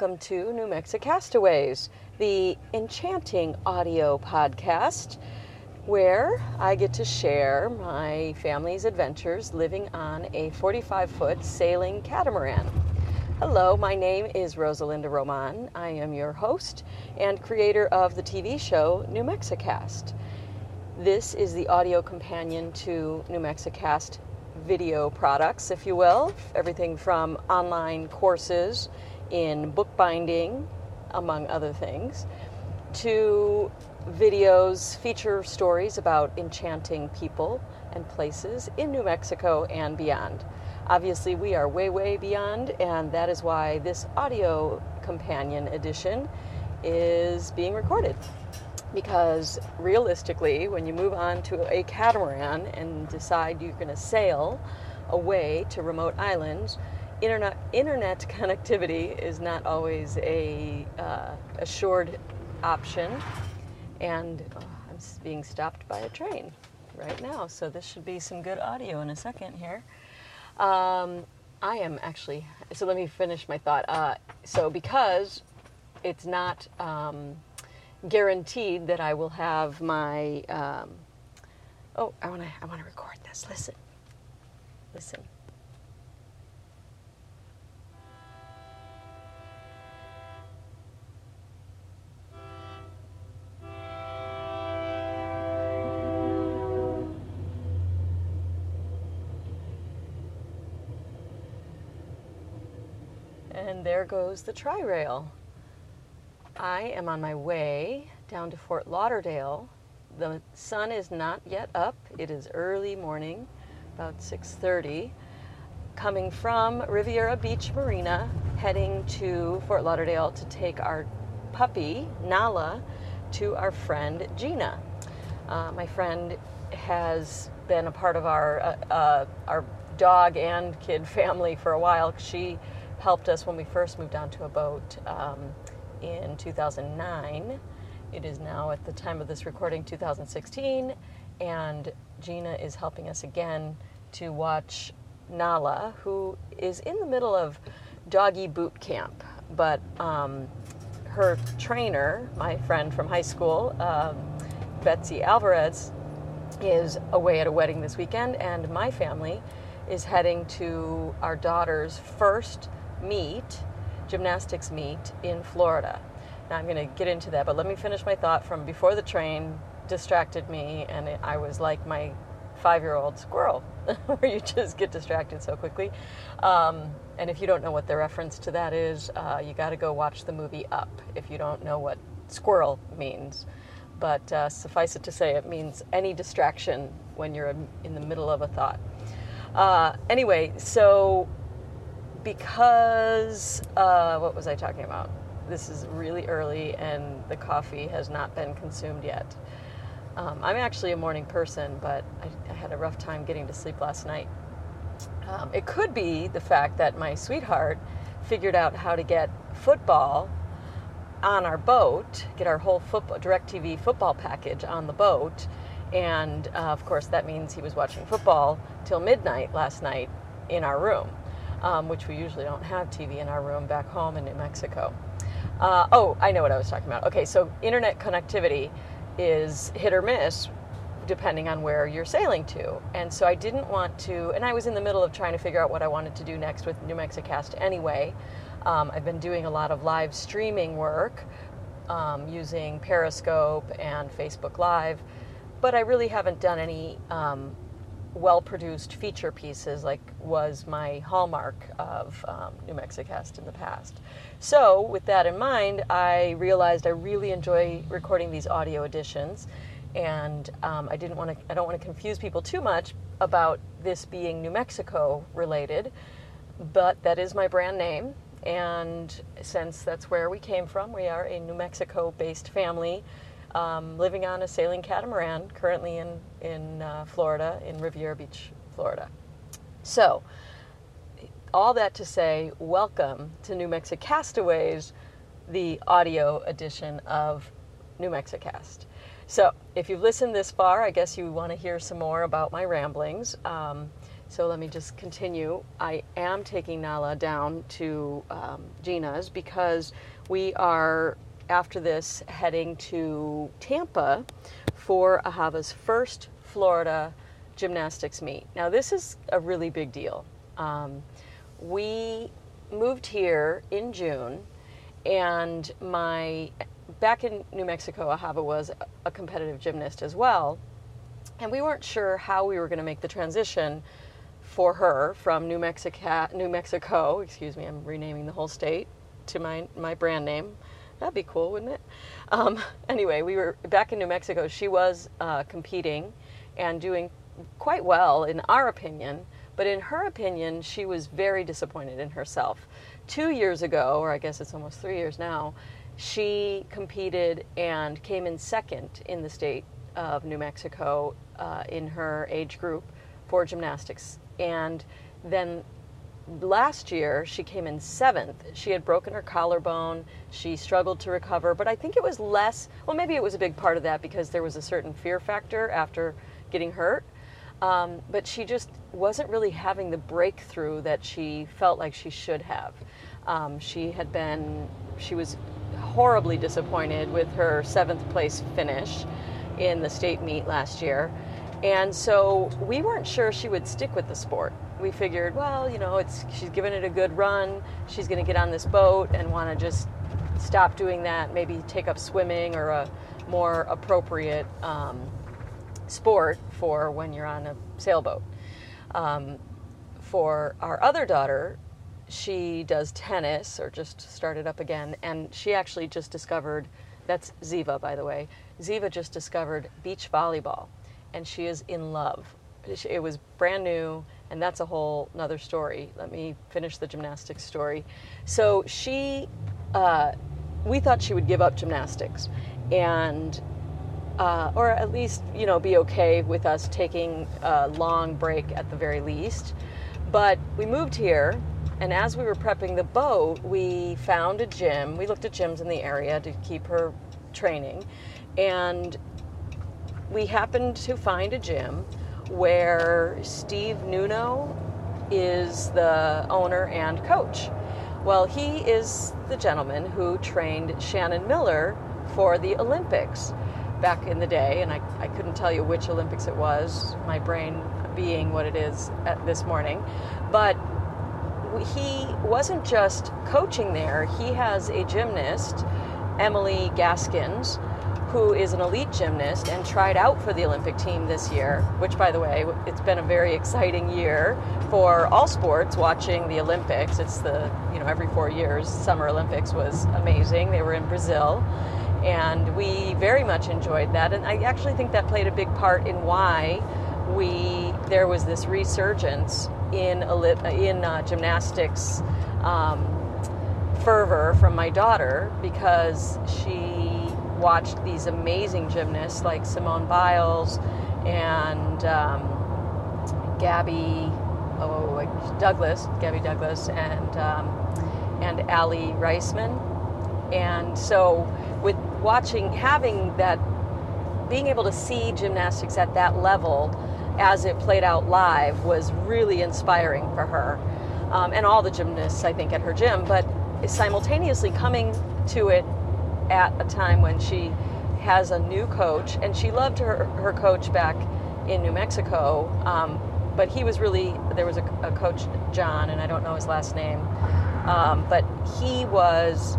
welcome to New Mexico Castaways, the enchanting audio podcast where I get to share my family's adventures living on a 45 foot sailing catamaran. Hello, my name is Rosalinda Roman. I am your host and creator of the TV show New Mexicast. This is the audio companion to New Mexicast video products, if you will. Everything from online courses in bookbinding, among other things, to videos, feature stories about enchanting people and places in New Mexico and beyond. Obviously, we are way, way beyond, and that is why this audio companion edition is being recorded because realistically, when you move on to a catamaran and decide you're going to sail away to remote islands, internet internet connectivity is not always a uh, assured option. And oh, I'm being stopped by a train right now, so this should be some good audio in a second here. Um, I am actually. So let me finish my thought. Uh, so because it's not. Um, guaranteed that I will have my. Um, oh, I want to. I want to record this. Listen. Listen. And there goes the tri rail. I am on my way down to Fort Lauderdale. The sun is not yet up. It is early morning, about 6:30, coming from Riviera Beach Marina, heading to Fort Lauderdale to take our puppy Nala to our friend Gina. Uh, my friend has been a part of our uh, uh, our dog and kid family for a while. She helped us when we first moved onto a boat. Um, in 2009. It is now, at the time of this recording, 2016, and Gina is helping us again to watch Nala, who is in the middle of doggy boot camp. But um, her trainer, my friend from high school, um, Betsy Alvarez, is away at a wedding this weekend, and my family is heading to our daughter's first meet gymnastics meet in Florida. Now I'm going to get into that, but let me finish my thought from before the train distracted me, and it, I was like my five year old squirrel, where you just get distracted so quickly. Um, and if you don't know what the reference to that is, uh, you got to go watch the movie Up if you don't know what squirrel means. But uh, suffice it to say, it means any distraction when you're in the middle of a thought. Uh, anyway, so because uh, what was I talking about? This is really early and the coffee has not been consumed yet. Um, I'm actually a morning person, but I, I, had a rough time getting to sleep last night. Um, it could be the fact that my sweetheart figured out how to get football on our boat, get our whole football, DirecTV football package on the boat. And uh, of course, that means he was watching football till midnight last night in our room um, which we usually don't have TV in our room back home in New Mexico. Uh, oh, I know what I was talking about. Okay, so internet connectivity is hit or miss depending on where you're sailing to. And so I didn't want to, and I was in the middle of trying to figure out what I wanted to do next with New Mexicast anyway. Um, I've been doing a lot of live streaming work um, using Periscope and Facebook Live, but I really haven't done any um, well produced feature pieces like was my hallmark of um, New Mexicast in the past. So, with that in mind, I realized I really enjoy recording these audio editions, and um, I didn't want to. I don't want to confuse people too much about this being New Mexico related, but that is my brand name, and since that's where we came from, we are a New Mexico-based family um, living on a sailing catamaran, currently in, in uh, Florida, in Riviera Beach, Florida. So, all that to say, welcome to New Mexico Castaways, the audio edition of New Mexicast. So, if you've listened this far, I guess you want to hear some more about my ramblings. Um, So let me just continue. I am taking Nala down to um, Gina's because we are, after this, heading to Tampa for Ahava's first Florida gymnastics meet. Now, this is a really big deal. Um, we moved here in June, and my back in New Mexico, Ahava was a competitive gymnast as well, and we weren't sure how we were going to make the transition for her from New Mexico, New Mexico, excuse me, I'm renaming the whole state to my my brand name. That'd be cool, wouldn't it? Um, anyway, we were back in New Mexico. She was uh, competing and doing quite well, in our opinion. But in her opinion, she was very disappointed in herself. Two years ago, or I guess it's almost three years now, she competed and came in second in the state of New Mexico uh, in her age group for gymnastics. And then last year she came in seventh. She had broken her collarbone. She struggled to recover, but I think it was less. Well, maybe it was a big part of that because there was a certain fear factor after getting hurt. Um, but she just wasn't really having the breakthrough that she felt like she should have. Um, she had been, she was horribly disappointed with her seventh place finish in the state meet last year. And so we weren't sure she would stick with the sport. We figured, well, you know, it's she's given it a good run. She's going to get on this boat and want to just stop doing that. Maybe take up swimming or a more appropriate um, sport for when you're on a sailboat. Um, for our other daughter, she does tennis or just started up again, and she actually just discovered that's Ziva, by the way. Ziva just discovered beach volleyball, and she is in love. It was brand new, and that's a whole another story. Let me finish the gymnastics story. So she, uh, we thought she would give up gymnastics, and uh, or at least you know be okay with us taking a long break at the very least. But we moved here, and as we were prepping the boat, we found a gym. We looked at gyms in the area to keep her training, and we happened to find a gym where Steve Nunno is the owner and coach. Well, he is the gentleman who trained Shannon Miller for the Olympics back in the day, and I, I couldn't tell you which Olympics it was, my brain being what it is at this morning. But he wasn't just coaching there, he has a gymnast, Emily Gaskins, who is an elite gymnast and tried out for the Olympic team this year, which, by the way, it's been a very exciting year for all sports watching the Olympics. It's the, you know, every four years, Summer Olympics was amazing. They were in Brazil and we very much enjoyed that. And I actually think that played a big part in why we there was this resurgence in in uh, gymnastics um, fervor from my daughter because she watched these amazing gymnasts like Simone Biles and um, Gabby oh, Douglas, Gabby Douglas, and um, and Aly Raisman, and so watching, having that, being able to see gymnastics at that level as it played out live was really inspiring for her. Um, and all the gymnasts, I think, at her gym, but simultaneously coming to it at a time when she has a new coach, and she loved her, her coach back in New Mexico. Um, but he was really, there was a, a, coach, John, and I don't know his last name, um, but he was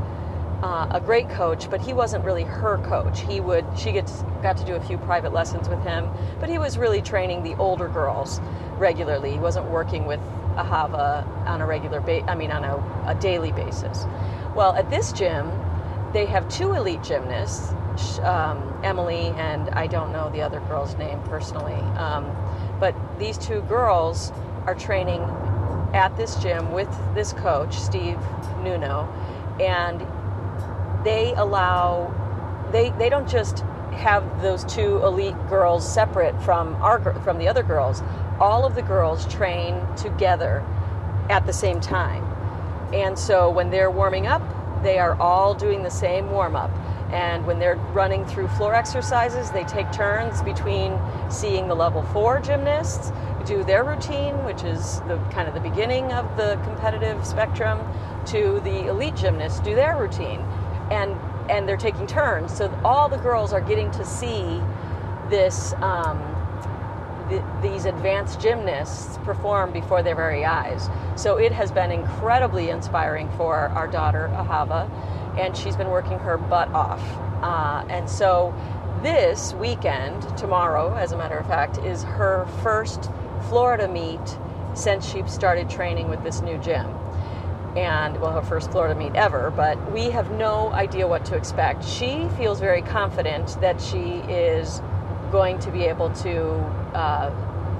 uh, a great coach, but he wasn't really her coach. He would she gets got to do a few private lessons with him, but he was really training the older girls regularly. He wasn't working with Ahava on a regular ba- I mean on a, a daily basis. Well, at this gym, they have two elite gymnasts, um, Emily and I don't know the other girl's name personally, um, but these two girls are training at this gym with this coach, Steve Nunno, and they allow they they don't just have those two elite girls separate from our from the other girls. All of the girls train together at the same time. And so when they're warming up, they are all doing the same warm up. And when they're running through floor exercises, they take turns between seeing the level four gymnasts do their routine, which is the kind of the beginning of the competitive spectrum, to the elite gymnasts do their routine. And and they're taking turns. So all the girls are getting to see this um, th- these advanced gymnasts perform before their very eyes. So it has been incredibly inspiring for our daughter Ahava, and she's been working her butt off. Uh, and so this weekend, tomorrow, as a matter of fact, is her first Florida meet since she started training with this new gym. And well, her first Florida meet ever, but we have no idea what to expect. She feels very confident that she is going to be able to uh,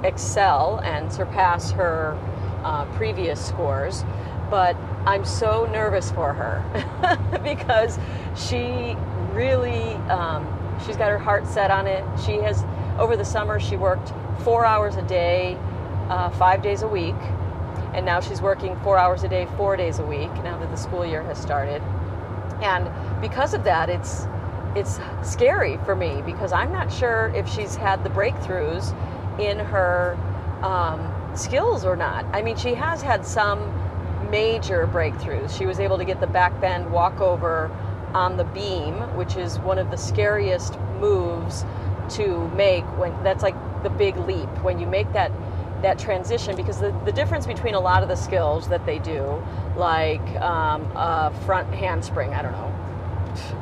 excel and surpass her uh, previous scores. But I'm so nervous for her because she really, um, she's got her heart set on it. She has, over the summer, she worked four hours a day, uh, five days a week. And now she's working four hours a day, four days a week, now that the school year has started. And because of that, it's it's scary for me because I'm not sure if she's had the breakthroughs in her um, skills or not. I mean, she has had some major breakthroughs. She was able to get the back bend walkover on the beam, which is one of the scariest moves to make when that's like the big leap when you make that that transition because the, the difference between a lot of the skills that they do like um, a front handspring i don't know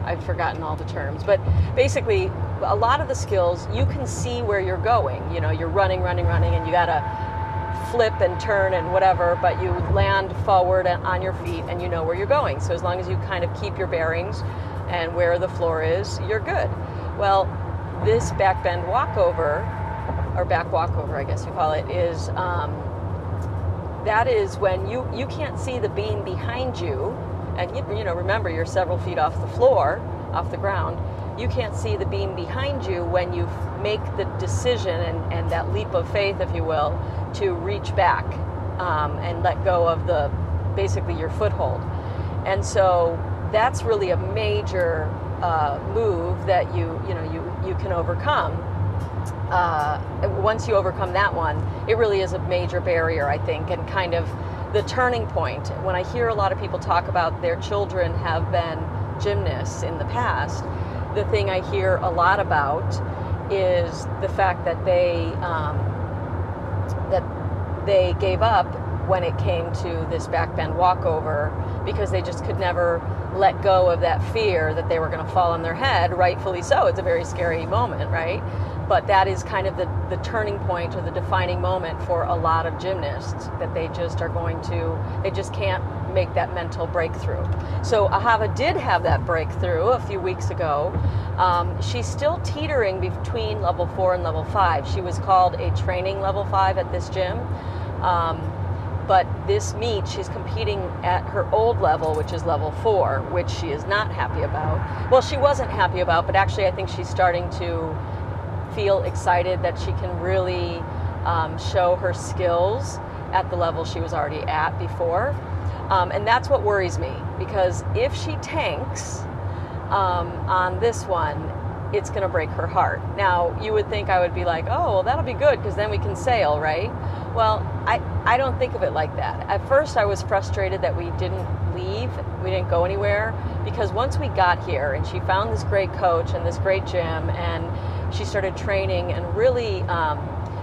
I've forgotten all the terms, but basically, a lot of the skills you can see where you're going. You know, you're running, running, running, and you gotta flip and turn and whatever, but you land forward on your feet and you know where you're going. So as long as you kind of keep your bearings and where the floor is, you're good. Well, this back bend walkover, or back walkover, I guess you call it, is um, that is when you you can't see the beam behind you and you, you know remember you're several feet off the floor off the ground. You can't see the beam behind you when you make the decision and, and that leap of faith if you will to reach back um, and let go of the basically your foothold. And so that's really a major uh, move that you you know you you can overcome uh, once you overcome that one it really is a major barrier i think and kind of the turning point. When I hear a lot of people talk about their children have been gymnasts in the past, the thing I hear a lot about is the fact that they um, that they gave up when it came to this back bend walkover because they just could never let go of that fear that they were going to fall on their head. Rightfully so. It's a very scary moment, right? But that is kind of the, the turning point or the defining moment for a lot of gymnasts that they just are going to they just can't make that mental breakthrough. So ahava did have that breakthrough a few weeks ago. Um, she's still teetering between level four and level five. She was called a training level five at this gym. Um, but this meet she's competing at her old level which is level four which she is not happy about. Well she wasn't happy about but actually i think she's starting to feel excited that she can really um, show her skills at the level she was already at before. Um, and that's what worries me because if she tanks um, on this one, it's going to break her heart. Now, you would think I would be like, oh, well, that'll be good because then we can sail, right? Well, I, I don't think of it like that. At first, I was frustrated that we didn't leave, we didn't go anywhere because once we got here and she found this great coach and this great gym and she started training and really um,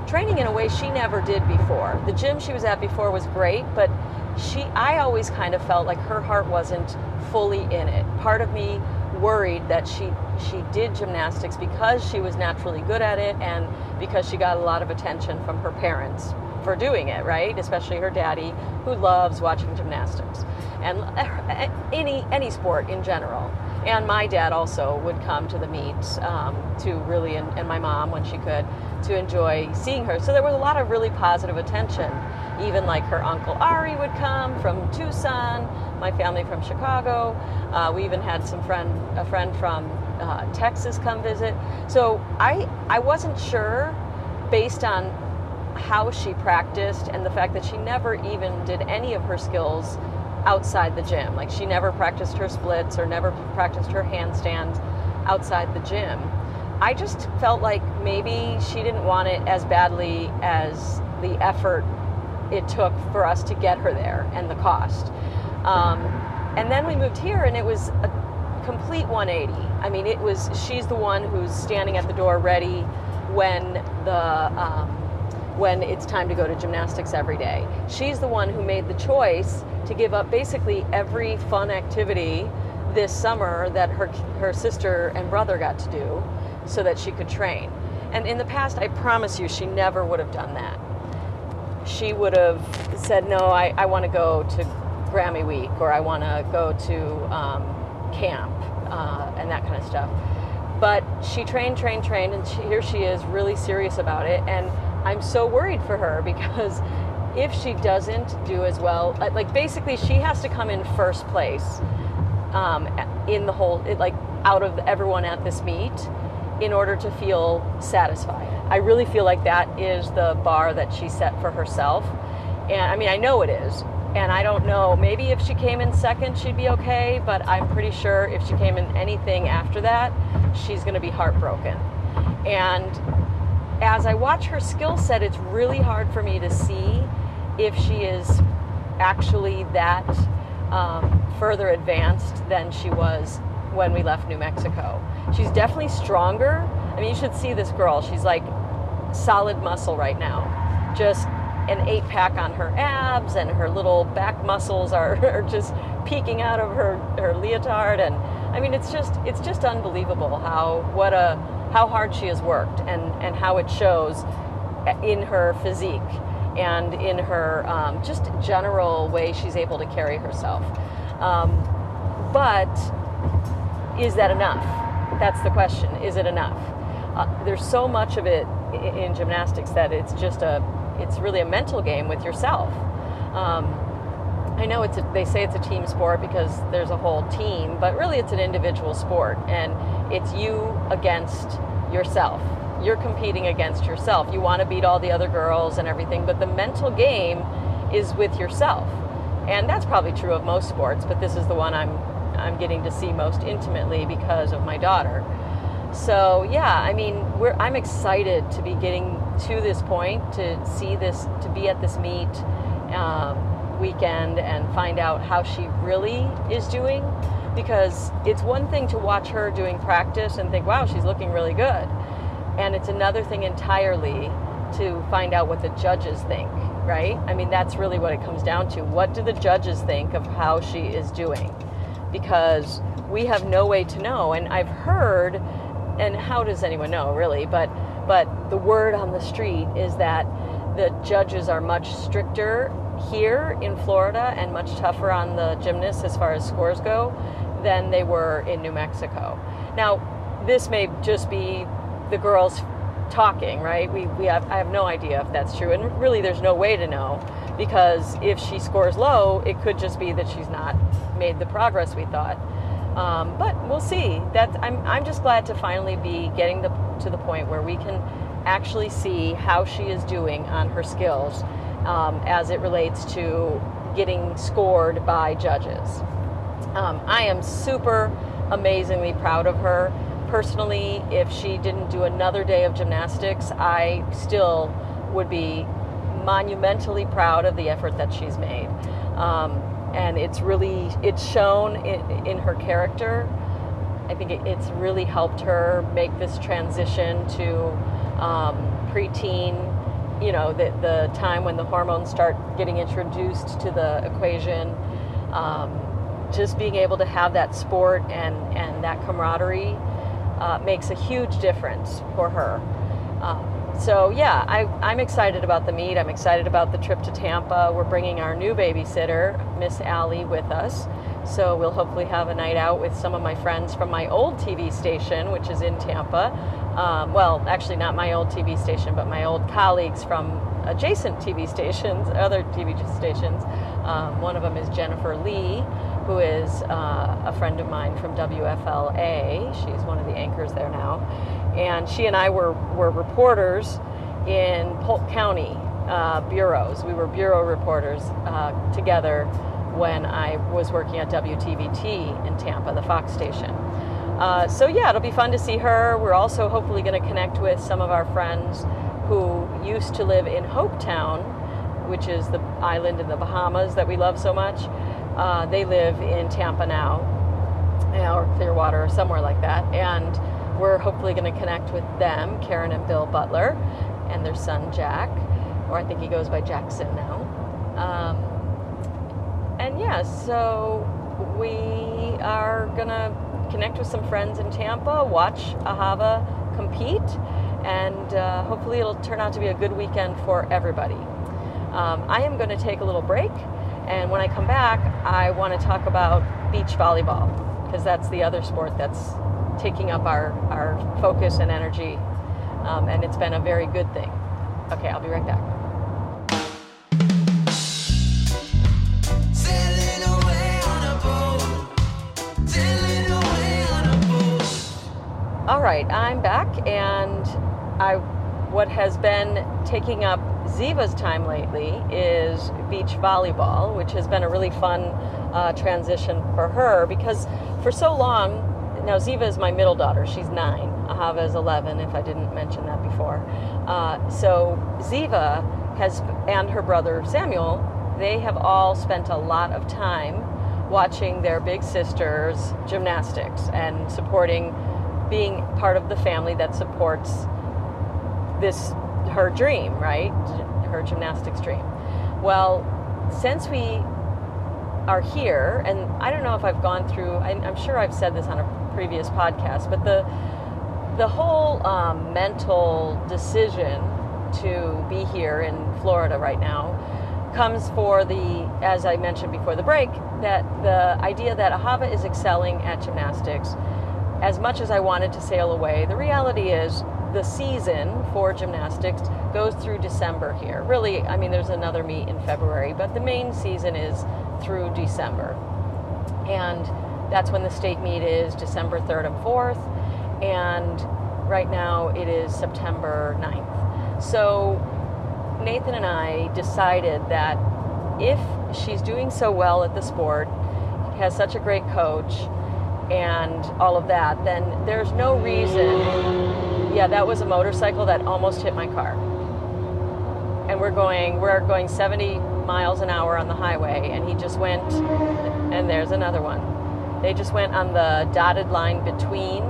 training in a way she never did before. The gym she was at before was great, but she I always kind of felt like her heart wasn't fully in it. Part of me worried that she she did gymnastics because she was naturally good at it and because she got a lot of attention from her parents for doing it, right? Especially her daddy who loves watching gymnastics and uh, any any sport in general and my dad also would come to the meet um, to really and, and, my mom when she could to enjoy seeing her. So there was a lot of really positive attention. Even like her uncle ari would come from tucson my family from chicago. Uh, we even had some friend a friend from uh, texas come visit. So i i wasn't sure based on how she practiced and the fact that she never even did any of her skills outside the gym. Like she never practiced her splits or never practiced her handstands outside the gym. I just felt like maybe she didn't want it as badly as the effort it took for us to get her there and the cost. Um, and then we moved here, and it was a complete 180. I mean, it was she's the one who's standing at the door ready when the um, when it's time to go to gymnastics every day. She's the one who made the choice to give up basically every fun activity this summer that her her sister and brother got to do so that she could train. And in the past, I promise you, she never would have done that. She would have said, No, I, I want to go to Grammy Week or I want to go to um, camp uh, and that kind of stuff. But she trained, trained, trained, and she, here she is really serious about it. And I'm so worried for her because if she doesn't do as well, uh, like basically she has to come in first place um, in the whole, like out of everyone at this meet in order to feel satisfied. I really feel like that is the bar that she set for herself. And I mean, I know it is. And I don't know, maybe if she came in second, she'd be okay, but I'm pretty sure if she came in anything after that, she's going to be heartbroken. And as I watch her skill set, it's really hard for me to see if she is actually that um, further advanced than she was when we left New Mexico. She's definitely stronger. I mean, you should see this girl. She's like solid muscle right now. Just an eight pack on her abs, and her little back muscles are, are just peeking out of her, her leotard. And I mean, it's just it's just unbelievable how what a how hard she has worked and and how it shows in her physique and in her um, just general way she's able to carry herself. Um, but is that enough? That's the question. Is it enough? Uh, there's so much of it in gymnastics that it's just a, it's really a mental game with yourself. Um, I know it's a, they say it's a team sport because there's a whole team, but really it's an individual sport, and it's you against yourself. You're competing against yourself. You want to beat all the other girls and everything, but the mental game is with yourself. And that's probably true of most sports, but this is the one I'm I'm getting to see most intimately because of my daughter. So yeah, I mean, I'm excited to be getting to this point to see this, to be at this meet um, weekend and find out how she really is doing. Because it's one thing to watch her doing practice and think, wow, she's looking really good. And it's another thing entirely to find out what the judges think, right? I mean, that's really what it comes down to. What do the judges think of how she is doing? because we have no way to know. And I've heard, and how does anyone know really? But but the word on the street is that the judges are much stricter here in Florida and much tougher on the gymnasts as far as scores go than they were in New Mexico. Now, this may just be the girls talking, right? We, we have, I have no idea if that's true. And really, there's no way to know because if she scores low, it could just be that she's not made the progress we thought. Um, but we'll see. That I'm, I'm just glad to finally be getting the, to the point where we can actually see how she is doing on her skills um, as it relates to getting scored by judges. Um, I am super amazingly proud of her. Personally, if she didn't do another day of gymnastics, I still would be monumentally proud of the effort that she's made. Um, and it's really, it's shown in, in her character. I think it, it's really helped her make this transition to um, preteen, you know, the, the time when the hormones start getting introduced to the equation. Um, just being able to have that sport and, and that camaraderie uh, makes a huge difference for her. Um, so yeah, I, I'm excited about the meet. I'm excited about the trip to Tampa. We're bringing our new babysitter, Miss Allie, with us. So we'll hopefully have a night out with some of my friends from my old TV station, which is in Tampa. Um, well, actually, not my old TV station, but my old colleagues from adjacent TV stations, other TV stations. Um, one of them is Jennifer Lee, who is uh, a friend of mine from WFLA. She's one of the anchors there now and she and I were, were reporters in Polk County uh, bureaus. We were bureau reporters uh, together when I was working at WTVT in Tampa, the Fox station. Uh, so yeah, it'll be fun to see her. We're also hopefully going to connect with some of our friends who used to live in Hopetown, which is the island in the Bahamas that we love so much. Uh, they live in Tampa now, or Clearwater, or somewhere like that, and we're hopefully going to connect with them, Karen and Bill Butler, and their son Jack, or I think he goes by Jackson now. Um, and yeah, so we are going to connect with some friends in Tampa, watch Ahava compete, and uh, hopefully it'll turn out to be a good weekend for everybody. Um, I am going to take a little break, and when I come back, I want to talk about beach volleyball because that's the other sport that's taking up our, our focus and energy, um, and it's been a very good thing. Okay, I'll be right back. All right, I'm back, and I what has been taking up Ziva's time lately is beach volleyball, which has been a really fun uh, transition for her because for so long now Ziva is my middle daughter. She's nine. Ahava is 11, if I didn't mention that before. Uh, so Ziva has, and her brother Samuel, they have all spent a lot of time watching their big sisters gymnastics and supporting, being part of the family that supports this her dream, right? Her gymnastics dream. Well, since we are here, and I don't know if I've gone through, I'm sure I've said this on a previous podcast, but the the whole um, mental decision to be here in Florida right now comes for the, as I mentioned before the break, that the idea that Ahava is excelling at gymnastics. As much as I wanted to sail away, the reality is the season for gymnastics goes through December here. Really, I mean, there's another meet in February, but the main season is through December. And that's when the state meet is December 3rd and 4th. And right now it is September 9th. So Nathan and I decided that if she's doing so well at the sport, has such a great coach, and all of that, then there's no reason. Yeah, that was a motorcycle that almost hit my car. And we're going, we're going 70 miles an hour on the highway, and he just went, and there's another one. They just went on the dotted line between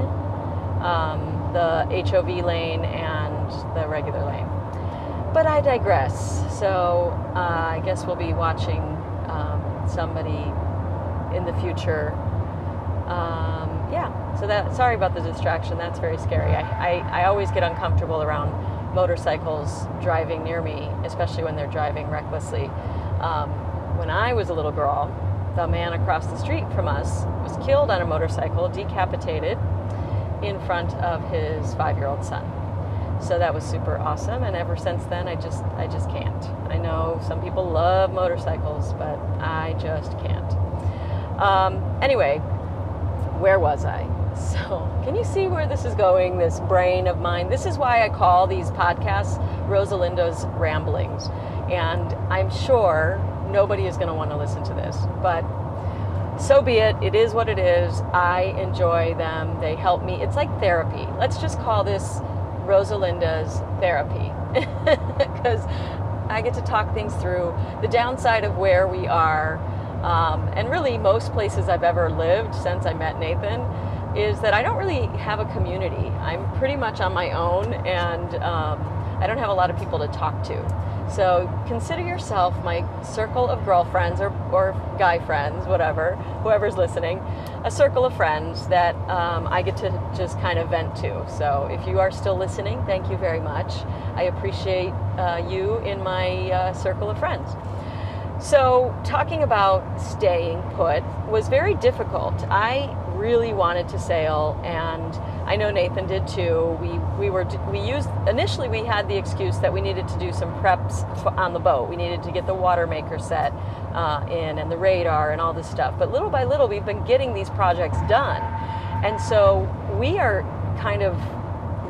um, the HOV lane and the regular lane. But I digress. So uh, I guess we'll be watching um, somebody in the future. Um, yeah. So that. Sorry about the distraction. That's very scary. I, I, I always get uncomfortable around motorcycles driving near me, especially when they're driving recklessly. Um, when I was a little girl, the man across the street from us was killed on a motorcycle, decapitated in front of his five-year-old son. So that was super awesome, and ever since then, I just I just can't. I know some people love motorcycles, but I just can't. Um, anyway, where was I? So, can you see where this is going? This brain of mine. This is why I call these podcasts Rosalinda's ramblings, and I'm sure nobody is going to want to listen to this. But so be it. It is what it is. I enjoy them. They help me. It's like therapy. Let's just call this Rosalinda's therapy because I get to talk things through the downside of where we are. Um, and really, most places I've ever lived since I met Nathan is that I don't really have a community. I'm pretty much on my own, and um, I don't have a lot of people to talk to. So consider yourself my circle of girlfriends or, or guy friends, whatever, whoever's listening, a circle of friends that um, I get to just kind of vent to. So if you are still listening, thank you very much. I appreciate uh, you in my uh, circle of friends. So, talking about staying put was very difficult. I really wanted to sail, and I know Nathan did too. We we were we used initially we had the excuse that we needed to do some preps on the boat. We needed to get the water maker set uh, in and the radar and all this stuff. But little by little, we've been getting these projects done, and so we are kind of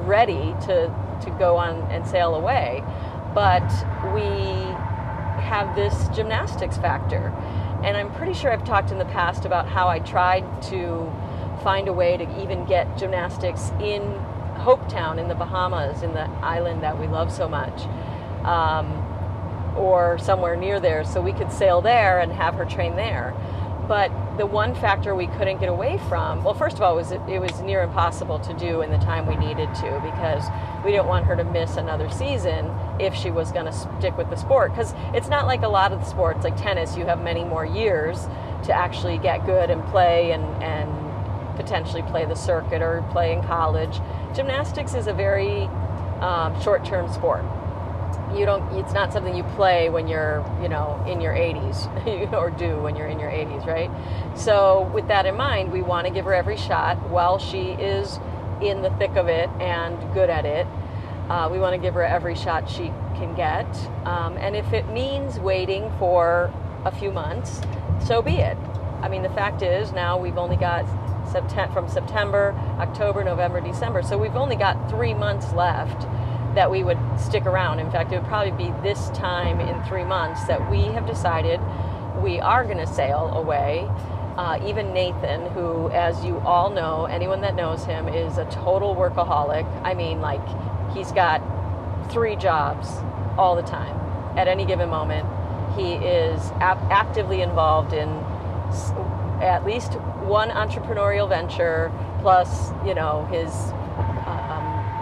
ready to to go on and sail away. But we have this gymnastics factor And I'm pretty sure I've talked in the past about how I tried to find a way to even get gymnastics in Hopetown in the Bahamas, in the island that we love so much, um, or somewhere near there, so we could sail there and have her train there. But the one factor we couldn't get away from, well, first of all, was it, it was near impossible to do in the time we needed to because we didn't want her to miss another season if she was going to stick with the sport. Because it's not like a lot of the sports, like tennis, you have many more years to actually get good and play and, and potentially play the circuit or play in college. Gymnastics is a very um, short term sport. You don't it's not something you play when you're you know in your 80s or do when you're in your 80s right? So with that in mind we want to give her every shot while she is in the thick of it and good at it. Uh, we want to give her every shot she can get. Um, and if it means waiting for a few months so be it. I mean the fact is now we've only got September, from september october november december so we've only got three months left that we would stick around. In fact, it would probably be this time in three months that we have decided we are going to sail away. Uh, even Nathan, who, as you all know, anyone that knows him, is a total workaholic. I mean, like, he's got three jobs all the time at any given moment. He is ap- actively involved in at least one entrepreneurial venture, plus, you know, his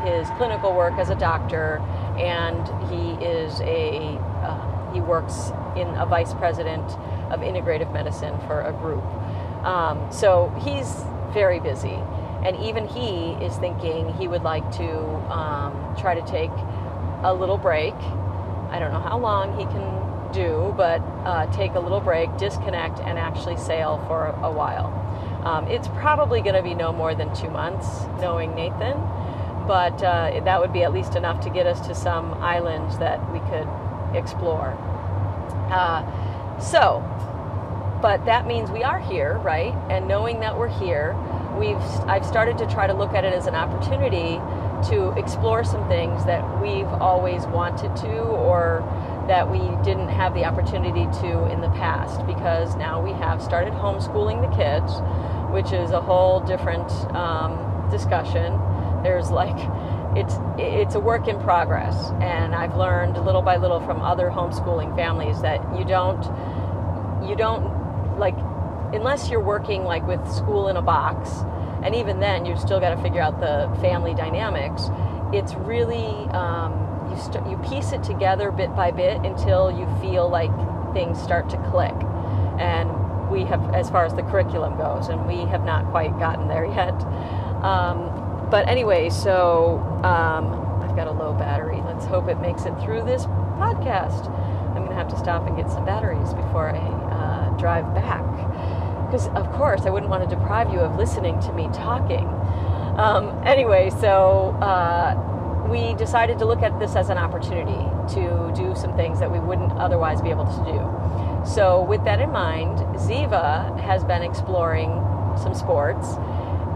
his clinical work as a doctor, and he is a uh, he works in a vice president of integrative medicine for a group. Um, so he's very busy, and even he is thinking he would like to um, try to take a little break. I don't know how long he can do, but uh, take a little break, disconnect, and actually sail for a, a while. Um, it's probably going to be no more than two months, knowing Nathan but uh, that would be at least enough to get us to some islands that we could explore. Uh, so, but that means we are here, right? And knowing that we're here, we've I've started to try to look at it as an opportunity to explore some things that we've always wanted to or that we didn't have the opportunity to in the past because now we have started homeschooling the kids, which is a whole different um, discussion. There's like it's it's a work in progress. And i've learned little by little from other homeschooling families that you don't you don't like unless you're working like with school in a box and even then you've still got to figure out the family dynamics it's really um, you you piece it together bit by bit until you feel like things start to click and we have as far as the curriculum goes and we have not quite gotten there yet um, but anyway, so um, I've got a low battery. Let's hope it makes it through this podcast. I'm going to have to stop and get some batteries before I uh, drive back. Because, of course, I wouldn't want to deprive you of listening to me talking. Um, anyway, so uh, we decided to look at this as an opportunity to do some things that we wouldn't otherwise be able to do. So, with that in mind, Ziva has been exploring some sports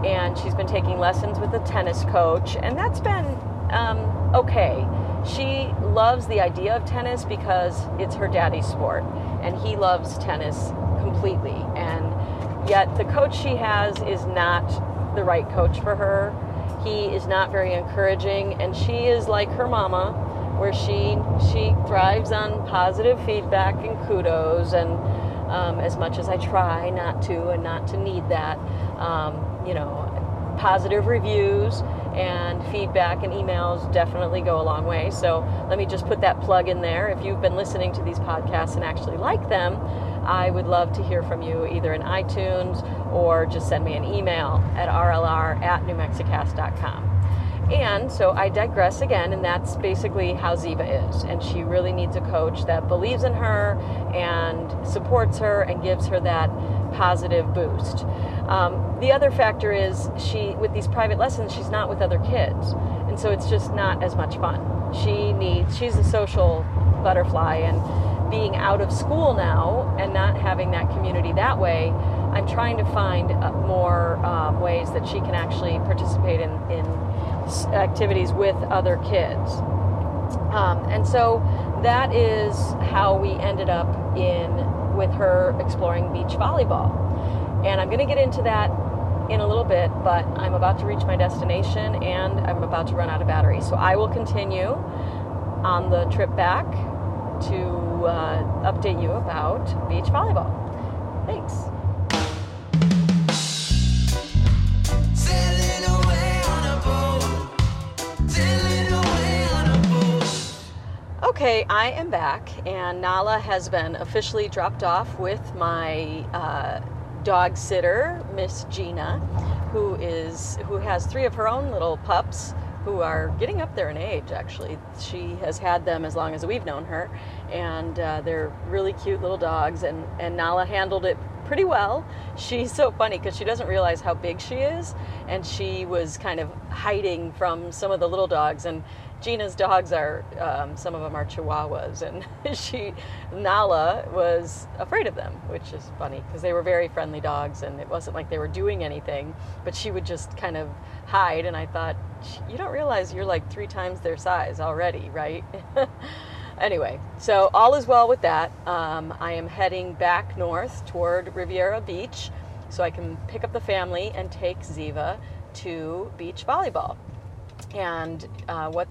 and she's been taking lessons with a tennis coach, and that's been um, okay. She loves the idea of tennis because it's her daddy's sport, and he loves tennis completely. And yet, the coach she has is not the right coach for her. He is not very encouraging, and she is like her mama, where she she thrives on positive feedback and kudos. And um, as much as I try not to and not to need that, um, you know, positive reviews and feedback and emails definitely go a long way. So let me just put that plug in there. If you've been listening to these podcasts and actually like them, I would love to hear from you either in iTunes or just send me an email at rlr at newmexicast.com. And so I digress again, and that's basically how Ziva is. And she really needs a coach that believes in her and supports her and gives her that positive boost. Um, the other factor is she, with these private lessons, she's not with other kids, and so it's just not as much fun. She needs, she's a social butterfly, and being out of school now and not having that community that way, I'm trying to find uh, more um, ways that she can actually participate in, in activities with other kids. Um, and so that is how we ended up in with her exploring beach volleyball. And I'm going to get into that in a little bit, but I'm about to reach my destination and I'm about to run out of battery. So I will continue on the trip back to uh, update you about beach volleyball. Thanks. Okay, I am back, and Nala has been officially dropped off with my uh, dog sitter, Miss Gina, who is who has three of her own little pups who are getting up there in age. Actually, she has had them as long as we've known her, and uh, they're really cute little dogs. And and Nala handled it pretty well. She's so funny because she doesn't realize how big she is, and she was kind of hiding from some of the little dogs and Gina's dogs are, um, some of them are Chihuahuas, and she, Nala, was afraid of them, which is funny because they were very friendly dogs, and it wasn't like they were doing anything, but she would just kind of hide, and I thought, you don't realize you're like three times their size already, right? anyway, so all is well with that. Um, I am heading back north toward Riviera Beach so I can pick up the family and take Ziva to beach volleyball. And uh, what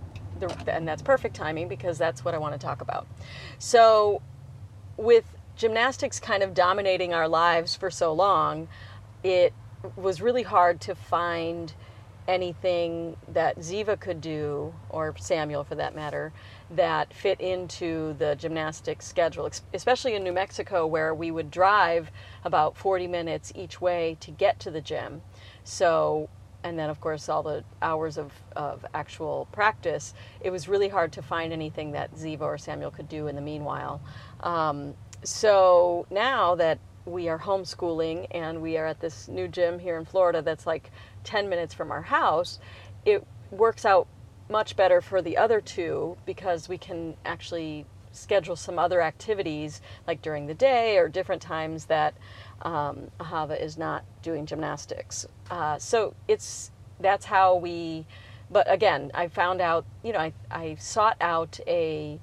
and that's perfect timing because that's what I want to talk about. So, with gymnastics kind of dominating our lives for so long, it was really hard to find anything that Ziva could do, or Samuel for that matter, that fit into the gymnastics schedule, especially in New Mexico where we would drive about 40 minutes each way to get to the gym. So and then of course all the hours of, of actual practice, it was really hard to find anything that Ziva or Samuel could do in the meanwhile. Um, so now that we are homeschooling and we are at this new gym here in Florida that's like 10 minutes from our house, it works out much better for the other two because we can actually schedule some other activities like during the day or different times that um, Ahava is not doing gymnastics. Uh, so it's that's how we. But again, I found out. You know, I I sought out a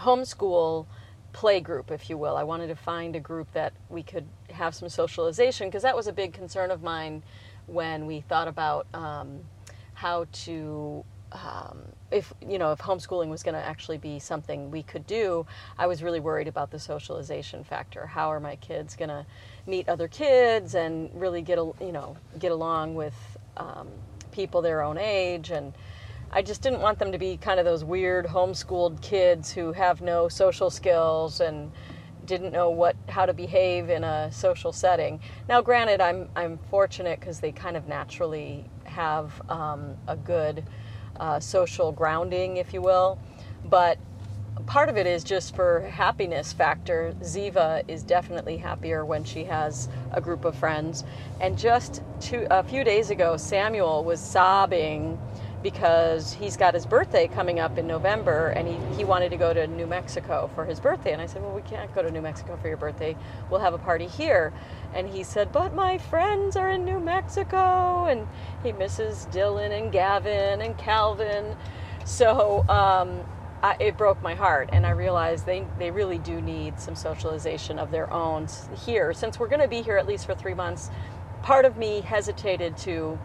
homeschool play group, if you will. I wanted to find a group that we could have some socialization because that was a big concern of mine when we thought about um, how to um, if you know if homeschooling was going to actually be something we could do, I was really worried about the socialization factor. How are my kids going to meet other kids and really get a, you know get along with um, people their own age and I just didn't want them to be kind of those weird homeschooled kids who have no social skills and didn't know what how to behave in a social setting. Now, granted, I'm I'm fortunate because they kind of naturally have um, a good uh, social grounding, if you will. But part of it is just for happiness factor. Ziva is definitely happier when she has a group of friends. And just two, a few days ago, Samuel was sobbing because he's got his birthday coming up in November and he, he wanted to go to New Mexico for his birthday. And I said, Well, we can't go to New Mexico for your birthday. We'll have a party here. And he said, But my friends are in New Mexico. And he misses Dylan and Gavin and Calvin. So um, I, it broke my heart. And I realized they, they really do need some socialization of their own here. Since we're going to be here at least for three months, part of me hesitated to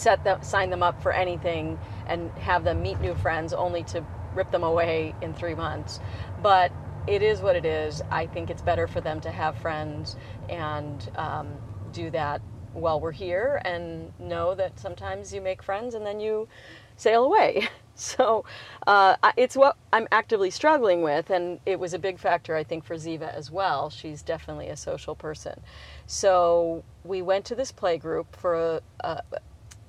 set them, sign them up for anything and have them meet new friends only to rip them away in three months. But it is what it is. I think it's better for them to have friends and um, do that while we're here and know that sometimes you make friends and then you sail away. So uh, it's what I'm actively struggling with, and it was a big factor, I think, for Ziva as well. She's definitely a social person. So we went to this play group for a, a,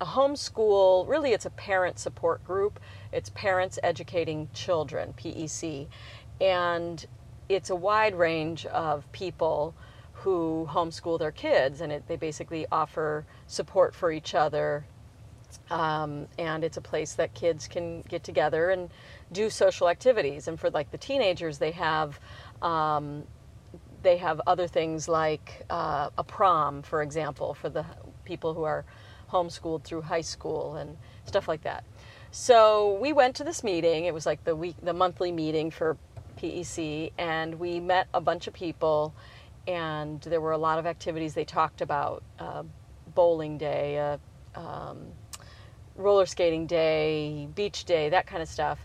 a homeschool, really, it's a parent support group. It's Parents Educating Children, PEC. And it's a wide range of people who homeschool their kids, and it, they basically offer support for each other. Um, and it's a place that kids can get together and do social activities. And for like the teenagers, they have um, they have other things like uh, a prom, for example, for the people who are homeschooled through high school and stuff like that. So we went to this meeting. It was like the week, the monthly meeting for PEC, and we met a bunch of people, and there were a lot of activities they talked about uh, bowling day, uh, um, roller skating day, beach day, that kind of stuff.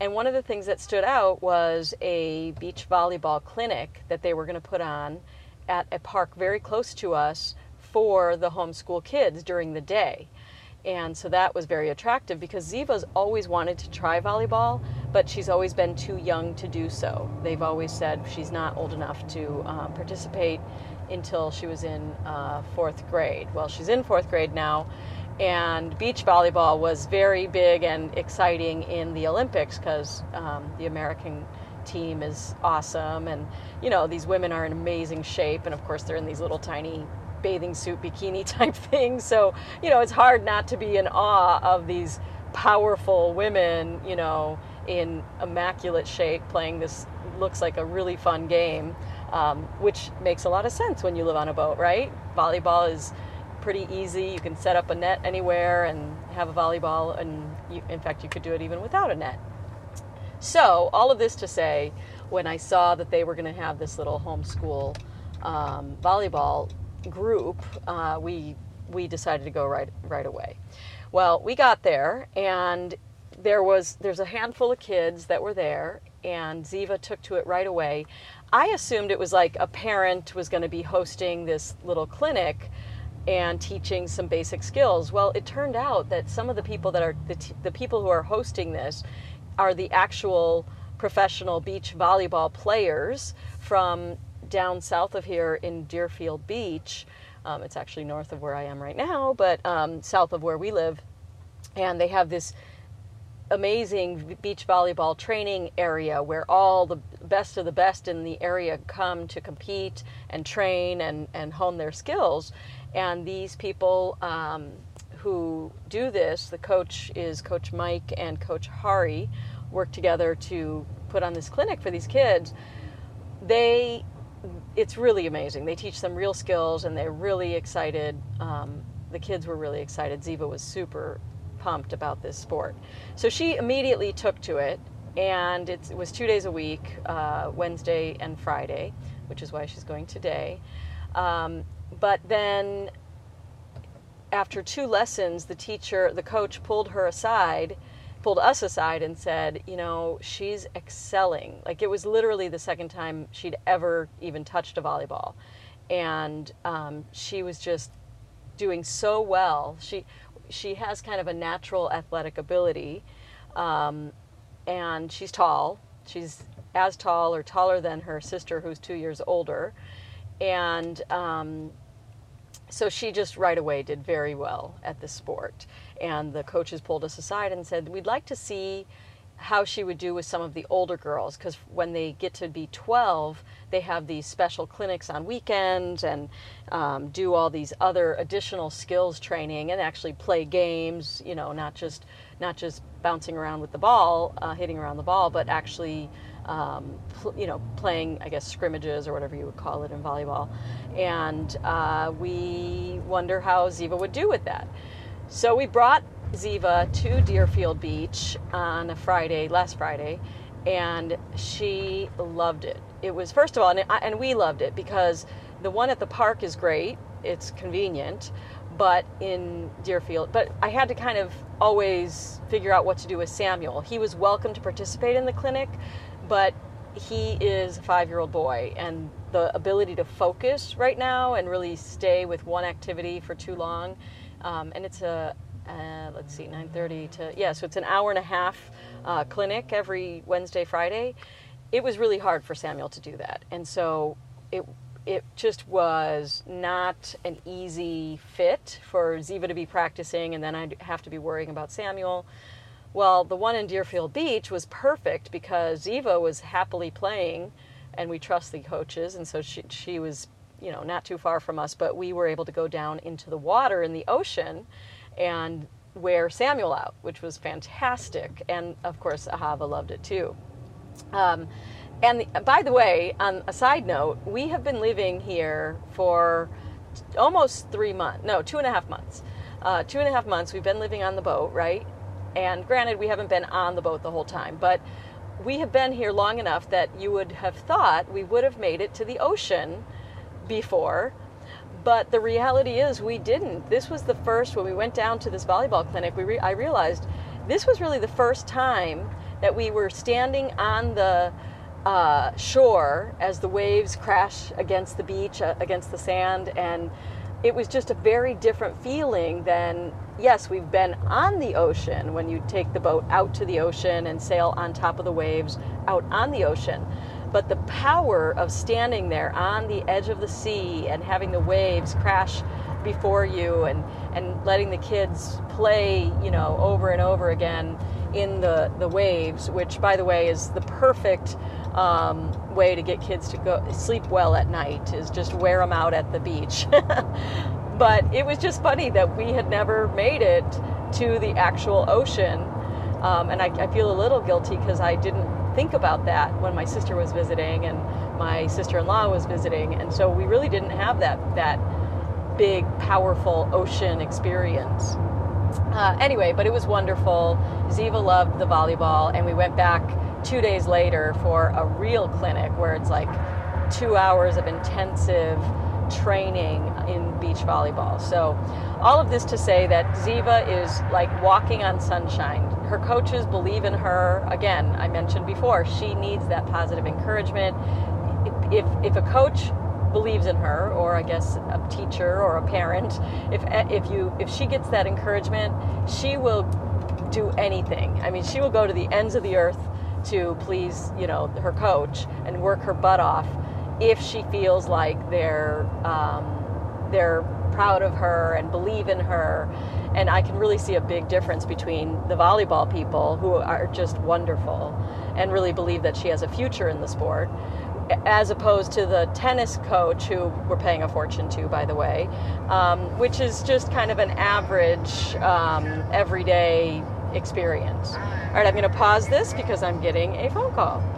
And one of the things that stood out was a beach volleyball clinic that they were going to put on at a park very close to us for the homeschool kids during the day. And so that was very attractive because Ziva's always wanted to try volleyball, but she's always been too young to do so. They've always said she's not old enough to um, participate until she was in uh, fourth grade. Well, she's in fourth grade now, and beach volleyball was very big and exciting in the Olympics because um, the American team is awesome, and you know these women are in amazing shape, and of course they're in these little tiny bathing suit bikini type things. So you know it's hard not to be in awe of these powerful women, you know, in immaculate shape, playing this looks like a really fun game, um, which makes a lot of sense when you live on a boat, right? Volleyball is pretty easy. You can set up a net anywhere and have a volleyball, and you, in fact, you could do it even without a net. So, all of this to say, when I saw that they were going to have this little homeschool um, volleyball group, uh, we we decided to go right right away. Well, we got there, and there was there's a handful of kids that were there, and Ziva took to it right away. I assumed it was like a parent was going to be hosting this little clinic and teaching some basic skills. Well, it turned out that some of the people that are the, t- the people who are hosting this are the actual professional beach volleyball players from down south of here in Deerfield Beach. Um, it's actually north of where I am right now, but um, south of where we live. And they have this amazing beach volleyball training area where all the best of the best in the area come to compete and train and, and hone their skills. And these people um, who do this, the coach is Coach Mike and Coach Hari, work together to put on this clinic for these kids. They, it's really amazing. They teach them real skills, and they're really excited. Um, the kids were really excited. Ziva was super pumped about this sport, so she immediately took to it. And it was two days a week, uh, Wednesday and Friday, which is why she's going today. Um, but then after two lessons, the teacher, the coach pulled her aside, pulled us aside and said, you know, she's excelling. Like it was literally the second time she'd ever even touched a volleyball. And um, she was just doing so well. She, she has kind of a natural athletic ability. Um, and she's tall. She's as tall or taller than her sister, who's two years older and um, so she just right away did very well at the sport. And the coaches pulled us aside and said, We'd like to see how she would do with some of the older girls because when they get to be 12 they have these special clinics on weekends and um, do all these other additional skills training and actually play games you know not just not just bouncing around with the ball uh, hitting around the ball but actually um, pl- you know, playing, I guess, scrimmages or whatever you would call it in volleyball. And uh, we wonder how Ziva would do with that. So we brought Ziva to Deerfield Beach on a Friday, last Friday, and she loved it. It was, first of all, and, and we loved it because the one at the park is great, it's convenient but in Deerfield. But I had to kind of always figure out what to do with Samuel. He was welcome to participate in the clinic, but he is a five year old boy, and the ability to focus right now and really stay with one activity for too long. Um, and it's a, uh, let's see, 9.30 to, yeah, so it's an hour and a half uh, clinic every Wednesday, Friday. It was really hard for Samuel to do that. And so it, it just was not an easy fit for Ziva to be practicing, and then I'd have to be worrying about Samuel. Well, the one in Deerfield Beach was perfect because Ziva was happily playing, and we trust the coaches, and so she she was you know not too far from us, but we were able to go down into the water in the ocean, and wear Samuel out, which was fantastic, and of course Ahava loved it too. Um, and the, by the way, on a side note, we have been living here for almost three months, no, two and a half months. Uh, two and a half months we've been living on the boat, right? And granted, we haven't been on the boat the whole time, but we have been here long enough that you would have thought we would have made it to the ocean before. But the reality is, we didn't. This was the first, when we went down to this volleyball clinic, we re- I realized this was really the first time that we were standing on the uh, shore as the waves crash against the beach, uh, against the sand, and it was just a very different feeling than yes we've been on the ocean when you take the boat out to the ocean and sail on top of the waves out on the ocean but the power of standing there on the edge of the sea and having the waves crash before you and and letting the kids play you know over and over again in the the waves which by the way is the perfect um, way to get kids to go sleep well at night is just wear them out at the beach. but it was just funny that we had never made it to the actual ocean. Um, and I, I, feel a little guilty because I didn't think about that when my sister was visiting and my sister-in-law was visiting, and so we really didn't have that that big, powerful ocean experience. Uh, anyway, but it was wonderful. Ziva loved the volleyball, and we went back two days later for a real clinic where it's like two hours of intensive training in beach volleyball. So, all of this to say that Ziva is like walking on sunshine. Her coaches believe in her. Again, I mentioned before, she needs that positive encouragement. If, if a coach believes in her or I guess a teacher or a parent if if you if she gets that encouragement she will do anything I mean she will go to the ends of the earth to please, you know, her coach and work her butt off if she feels like they're um, they're proud of her and believe in her. And I can really see a big difference between the volleyball people who are just wonderful and really believe that she has a future in the sport, as opposed to the tennis coach who we're paying a fortune to, by the way, um, which is just kind of an average, um, everyday experience. All right, I'm going to pause this because I'm getting a phone call.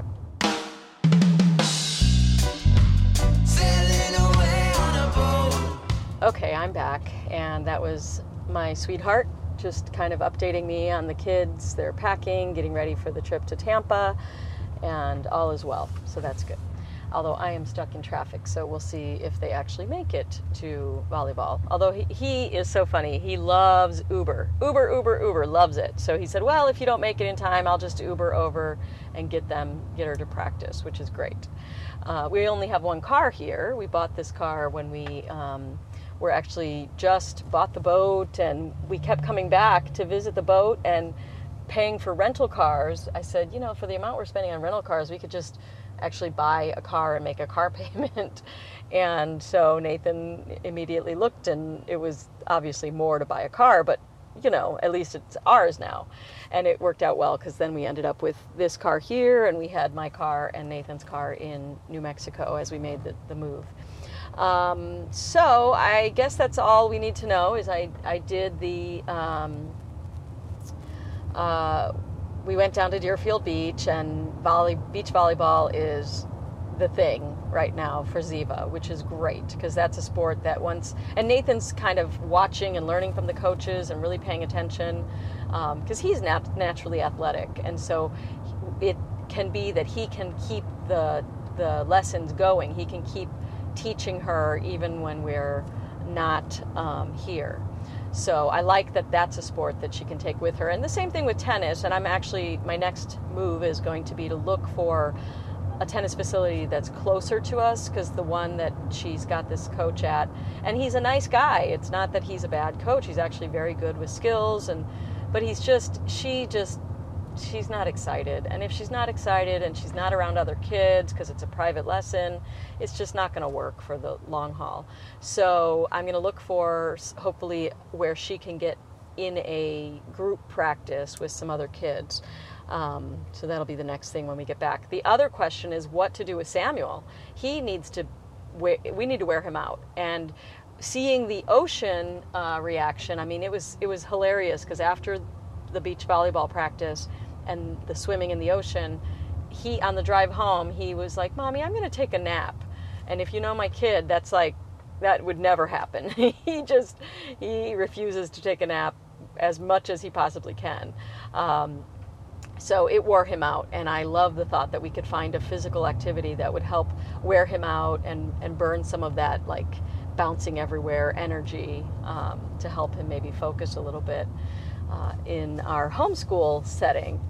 Okay, I'm back, and that was my sweetheart just kind of updating me on the kids. They're packing, getting ready for the trip to Tampa, and all is well. So that's good although I am stuck in traffic, so we'll see if they actually make it to volleyball. Although he, he is so funny, he loves Uber. Uber, Uber, Uber, loves it. So he said, Well, if you don't make it in time, I'll just Uber over and get them, get her to practice, which is great. Uh, we only have one car here. We bought this car when we um, were actually just bought the boat, and we kept coming back to visit the boat and paying for rental cars. I said, You know, for the amount we're spending on rental cars, we could just actually buy a car and make a car payment. and so Nathan immediately looked, and it was obviously more to buy a car, but you know, at least it's ours now. And it worked out well because then we ended up with this car here, and we had my car and Nathan's car in New Mexico as we made the, the move. Um, so I guess that's all we need to know. Is I I did the um, uh, we went down to Deerfield Beach, and volley, beach volleyball is the thing right now for Ziva, which is great because that's a sport that once and Nathan's kind of watching and learning from the coaches and really paying attention because um, he's nat- naturally athletic, and so it can be that he can keep the the lessons going. He can keep teaching her even when we're not um, here. So I like that that's a sport that she can take with her. And the same thing with tennis. And I'm actually, my next move is going to be to look for a tennis facility that's closer to us because the one that she's got this coach at, and he's a nice guy. It's not that he's a bad coach. He's actually very good with skills and but he's just she just she's not excited. And if she's not excited and she's not around other kids because it's a private lesson, it's just not going to work for the long haul. So I'm going to look for hopefully where she can get in a group practice with some other kids. Um, so that'll be the next thing when we get back. The other question is what to do with Samuel. He needs to, we need to wear him out. And seeing the ocean uh, reaction, I mean, it was it was hilarious because after the beach volleyball practice and the swimming in the ocean, he on the drive home he was like, "Mommy, I'm going to take a nap." And if you know my kid, that's like that would never happen. he just he refuses to take a nap as much as he possibly can. Um, so it wore him out and i love the thought that we could find a physical activity that would help wear him out and, and burn some of that like bouncing everywhere energy um, to help him maybe focus a little bit uh, in our homeschool setting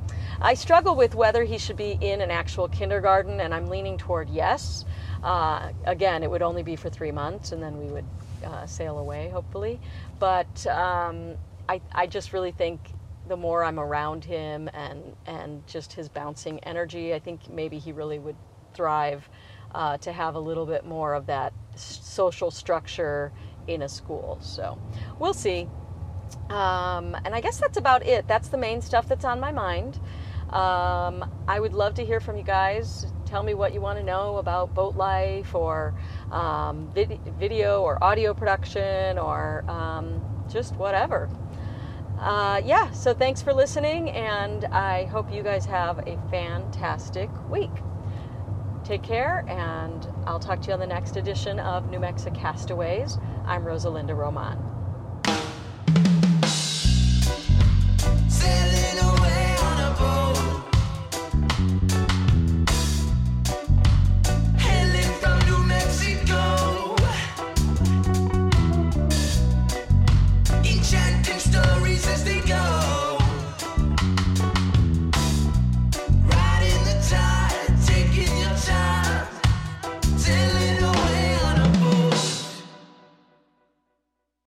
i struggle with whether he should be in an actual kindergarten and i'm leaning toward yes uh, again it would only be for three months and then we would uh, sail away hopefully but um, I, I just really think the more I'm around him and and just his bouncing energy, I think maybe he really would thrive uh, to have a little bit more of that social structure in a school. So we'll see. Um, and I guess that's about it. That's the main stuff that's on my mind. Um, I would love to hear from you guys. Tell me what you want to know about boat life or um, vid- video or audio production or um, just whatever uh, yeah, so thanks for listening, and I hope you guys have a fantastic week. Take care, and I'll talk to you on the next edition of New Mexico Castaways. I'm Rosalinda Roman.